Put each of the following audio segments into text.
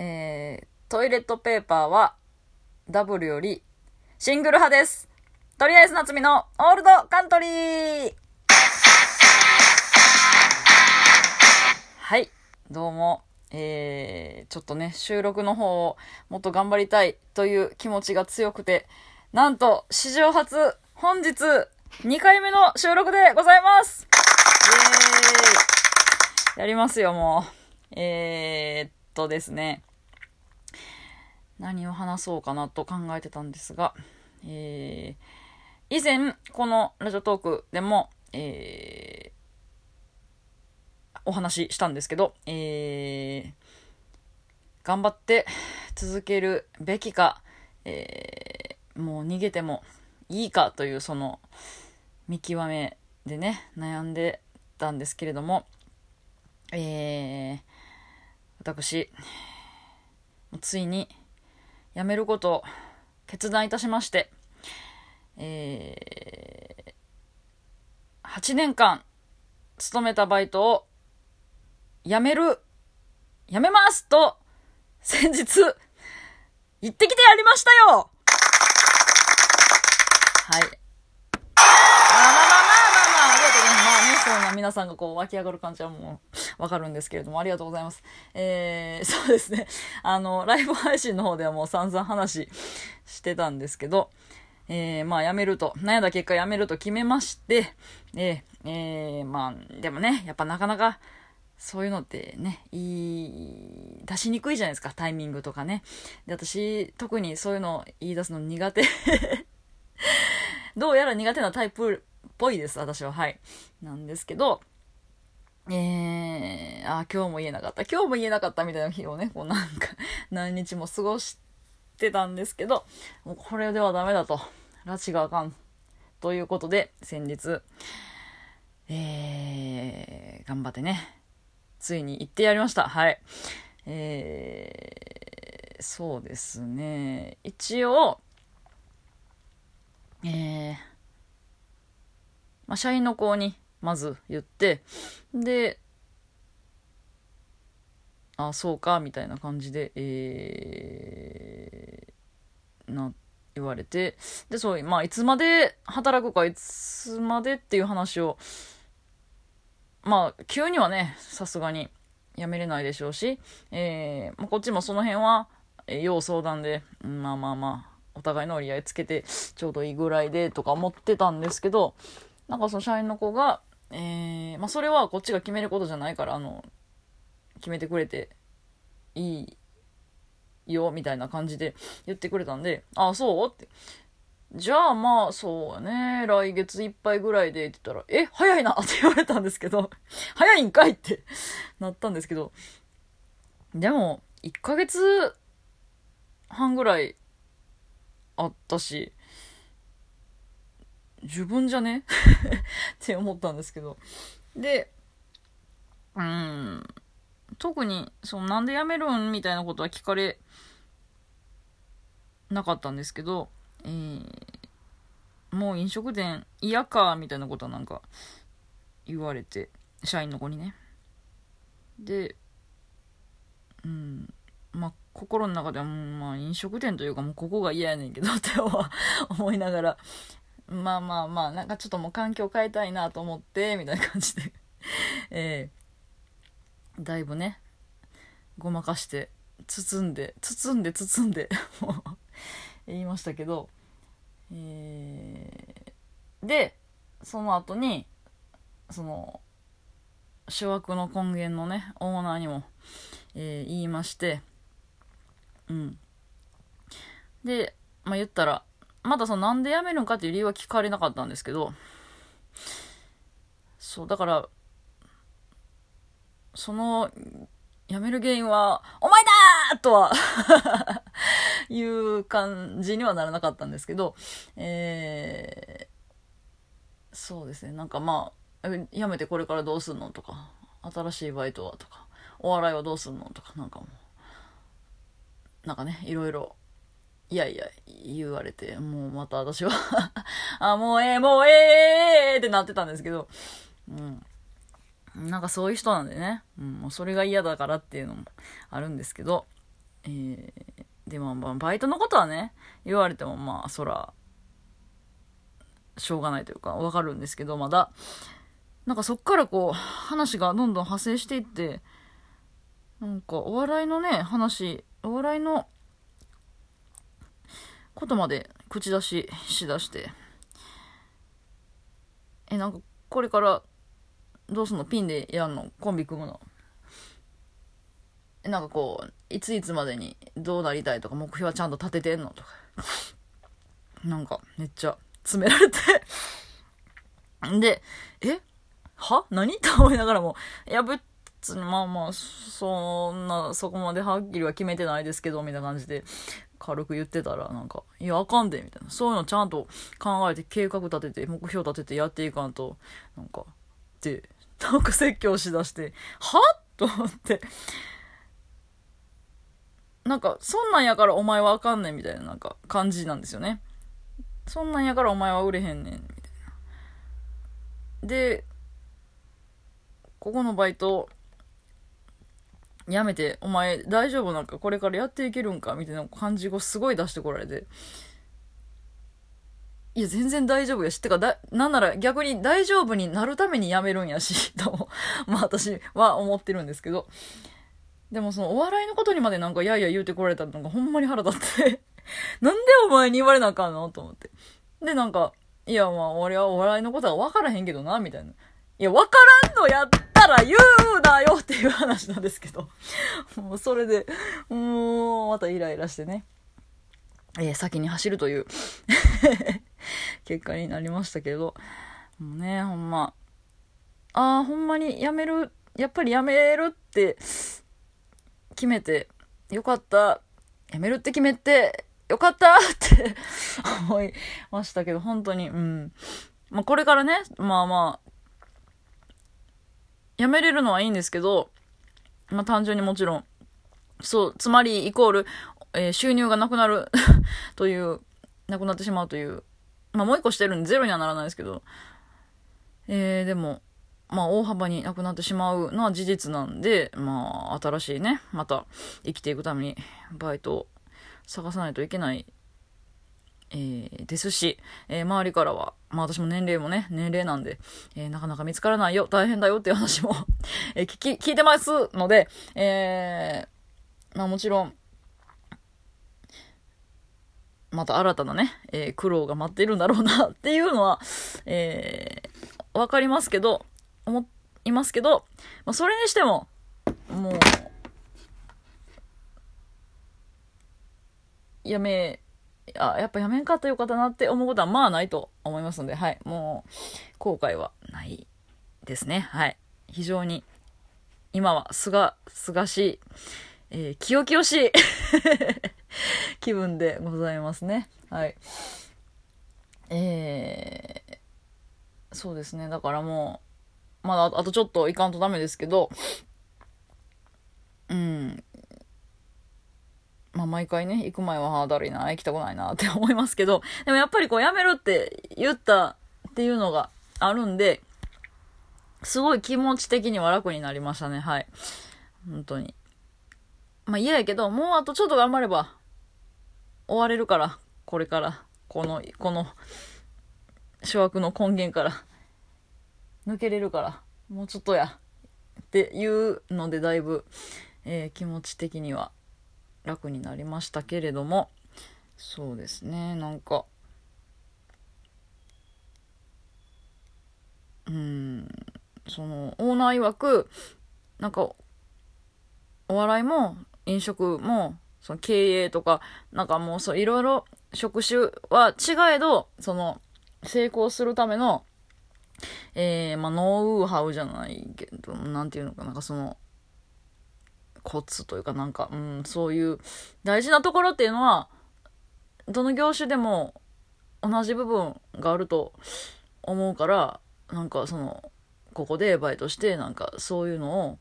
えー、トイレットペーパーは W よりシングル派です。とりあえず夏美のオールドカントリーはい、どうも。えー、ちょっとね、収録の方をもっと頑張りたいという気持ちが強くて、なんと、史上初、本日、2回目の収録でございますイエーイやりますよ、もう。えー、っとですね。何を話そうかなと考えてたんですが、えー、以前、このラジオトークでも、えー、お話ししたんですけど、えー、頑張って続けるべきか、えー、もう逃げてもいいかというその見極めでね、悩んでたんですけれども、えー、私、ついに辞めることを決断いたしまして、えー、8年間勤めたバイトを辞める、辞めますと、先日、行ってきてやりましたよはい。あ、まあまあまあまあまあ、ありがとうございます。まあね、そうな皆さんがこう湧き上がる感じはもうわかるんですけれども、ありがとうございます。えー、そうですね。あの、ライブ配信の方ではもう散々話してたんですけど、えー、まあ辞めると、悩んだ結果辞めると決めまして、えー、えー、まあ、でもね、やっぱなかなか、そういうのってね、いい、出しにくいじゃないですか、タイミングとかね。で、私、特にそういうの言い出すの苦手。どうやら苦手なタイプっぽいです、私は。はい。なんですけど、えー、あ、今日も言えなかった。今日も言えなかったみたいな日をね、こうなんか、何日も過ごしてたんですけど、もうこれではダメだと。拉致があかん。ということで、先日、えー、頑張ってね、ついに行ってやりました。はい。えー、そうですね。一応、えー、まあ、社員の子にまず言って、で、あ、そうか、みたいな感じで、えー、な、言われて、で、そう、まあ、いつまで働くか、いつまでっていう話を、まあ、急にはね、さすがにやめれないでしょうし、えーまあ、こっちもその辺は、えー要相談で、まあまあまあ、お互いの折り合いつけて、ちょうどいいぐらいでとか思ってたんですけど、なんかその社員の子が、えーまあ、それはこっちが決めることじゃないから、あの、決めてくれていいよ、みたいな感じで言ってくれたんで、あ、そう？って。じゃあまあ、そうね。来月いっぱいぐらいでって言ったら、え、早いな？って言われたんですけど、早いんかいってなったんですけど、でも、1ヶ月半ぐらいあったし、十分じゃね？って思ったんですけど。で、うん、特に、そのなんで辞めるんみたいなことは聞かれなかったんですけど、えーもう飲食店嫌かみたいなことはなんか言われて社員の子にねでうんまあ心の中ではまあ飲食店というかもうここが嫌やねんけど っては思いながらまあまあまあなんかちょっともう環境変えたいなと思ってみたいな感じで。えーだいぶねごまかして包んで包んで包んでもう言いましたけど。えーでその後にその諸悪の根源のねオーナーにも、えー言いまして。うん。でまあ言ったらまだそのなんで辞めるんかっていう理由は聞かれなかったんですけどそうだからその辞める原因は「お前だ!」とは いう感じにはならなかったんですけど、えー、そうですね、なんかまあ、えやめてこれからどうすんのとか、新しいバイトはとか、お笑いはどうすんのとか、なんかもう、なんかね、いろいろ、いやいや、言われて、もうまた私は あ、もうええ、もうええってなってたんですけど、うん。なんかそういう人なんでね、うん、もうそれが嫌だからっていうのもあるんですけど、えー、でまあまあバイトのことはね言われてもまあそらしょうがないというかわかるんですけどまだなんかそっからこう話がどんどん派生していってなんかお笑いのね話お笑いのことまで口出ししだして。えなんかこれからどうすんの？ピンでやんの？コンビ組むの？なんかこういついつまでにどうなりたいとか目標はちゃんと立ててんの？とか。なんかめっちゃ詰められて。でえ？は？何？と思いながらも。いや別にまあまあそんなそこまではっきりは決めてないですけどみたいな感じで。軽く言ってたらなんか「いやあかんで」みたいな。そういうのちゃんと考えて計画立てて目標立ててやっていかんとなんかでなんか説教しだして「はと思って。なんかそんなんやからお前はあかんねんみたいななんか感じなんですよね。そんなんやからお前は売れへんねんみたいな。でここのバイトやめて、お前大丈夫なんかこれからやっていけるんか？みたいな感じをすごい出してこられて。いや、全然大丈夫やし。てか、だ、なんなら逆に大丈夫になるためにやめるんやし、と、まあ私は思ってるんですけど。でもそのお笑いのことにまでなんかやいや言うてこられたのがほんまに腹立って なんでお前に言われなあかんの？と思って。で、なんか、いや、まあ俺はお笑いのことは分からへんけどな、みたいな。いや、分からんのやったら言うなよっていう話なんですけど。もうそれで、もうまたイライラしてね。えー、先に走るという 結果になりましたけど。もうね、ほんま。ああ、ほんまにやめる、やっぱりやめるって決めてよかった。やめるって決めてよかった って思いましたけど、本当に、うん。まあ、これからね、まあまあ、やめれるのはいいんですけど、まあ、単純にもちろん、そう、つまりイコール、えー、収入がなくなる という、なくなってしまうという、まあ、もう一個してるんでゼロにはならないですけど、えー、でも、まあ、大幅になくなってしまうのは事実なんで、まあ、新しいね、また生きていくためにバイトを探さないといけないえー、ですし、えー、周りからは、まあ私も年齢もね、年齢なんで、えー、なかなか見つからないよ、大変だよっていう話も え聞き、聞いてますので、えまあもちろん、また新たなね、え苦労が待っているんだろうなっていうのは、えわかりますけど、思いますけど、まあそれにしても、もう、やめあ、やっぱやめんかったよかったなって思うことはまあないと思いますので、はい。もう、後悔はないですね。はい。非常に、今はすが、すがしい、えー、清々しい 気分でございますね。はい。えー、そうですね。だからもう、まだあとちょっといかんとダメですけど、うん、まあ、毎回ね、行く前は、あだるいな、行きたくないなって思いますけど、でもやっぱりこう、やめるって言ったっていうのがあるんで、すごい気持ち的には楽になりましたね、はい。本当に。まあ嫌やけど、もうあとちょっと頑張れば、終われるから、これから、この、この、諸悪の根源から、抜けれるから、もうちょっとや、っていうのでだいぶ、えー、気持ち的には楽になりましたけれどもそうですねなんかうんそのオーナー曰くなんかお笑いも飲食もその経営とかなんかもうそういろいろ職種は違えどその成功するためのえー、まあ、ノウハウじゃないけど、なんていうのかな、なんかその、コツというかなんか、うん、そういう大事なところっていうのは、どの業種でも同じ部分があると思うから、なんかその、ここでバイトして、なんかそういうのを、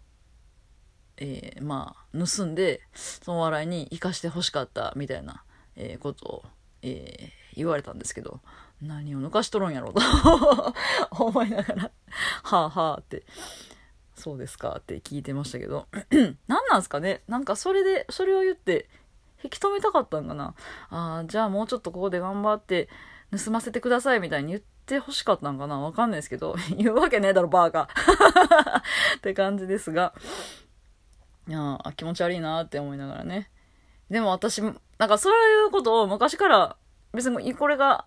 えー、まあ、盗んで、その笑いに生かして欲しかったみたいな、えー、ことを、えー、言われたんですけど、何を抜かしとるんやろうと 思いながら、はあはあって。そうですかって聞いてましたけど。何なんすかね？なんかそれでそれを言って引き止めたかったんかな？ああじゃあもうちょっとここで頑張って盗ませてくださいみたいに言って欲しかったんかな？わかんないですけど。言うわけねえだろバーカ って感じですが。いや気持ち悪いなって思いながらね。でも私なんかそういうことを昔から別にこれが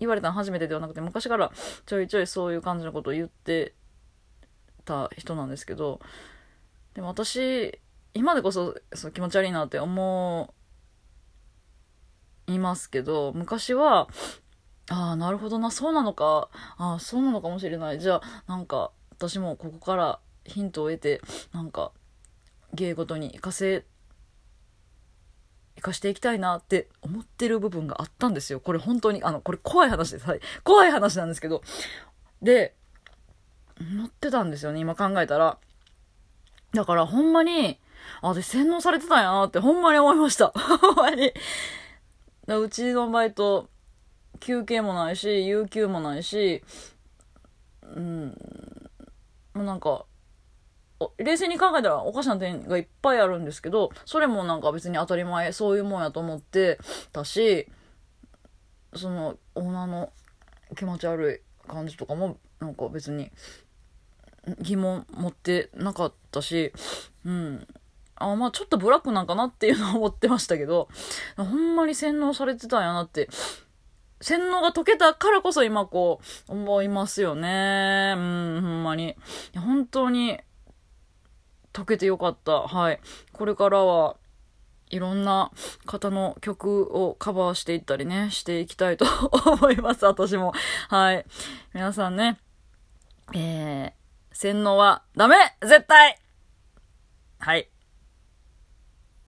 言われたの初めてではなくて昔からちょいちょいそういう感じのことを言ってた人なんですけどでも私今でこそそう気持ち悪いなって思いますけど昔はああなるほどなそうなのかああそうなのかもしれないじゃあなんか私もここからヒントを得てなんか芸事に活かせ生かしていきたいなって思ってる部分があったんですよ。これ本当に、あの、これ怖い話です。はい。怖い話なんですけど。で、思ってたんですよね、今考えたら。だからほんまに、あ、私洗脳されてたんやなってほんまに思いました。ほんまに。うちのバイト、休憩もないし、有給もないし、うん、もうなんか、冷静に考えたらおかしな点がいっぱいあるんですけど、それもなんか別に当たり前、そういうもんやと思ってたし、その、オーナーの気持ち悪い感じとかも、なんか別に疑問持ってなかったし、うん。あ、まあちょっとブラックなんかなっていうのは思ってましたけど、ほんまに洗脳されてたんやなって、洗脳が解けたからこそ今こう、思いますよね。うん、ほんまに。本当に、解けてよかった。はい。これからは、いろんな方の曲をカバーしていったりね、していきたいと 思います。私も。はい。皆さんね、えー、洗脳はダメ絶対はい。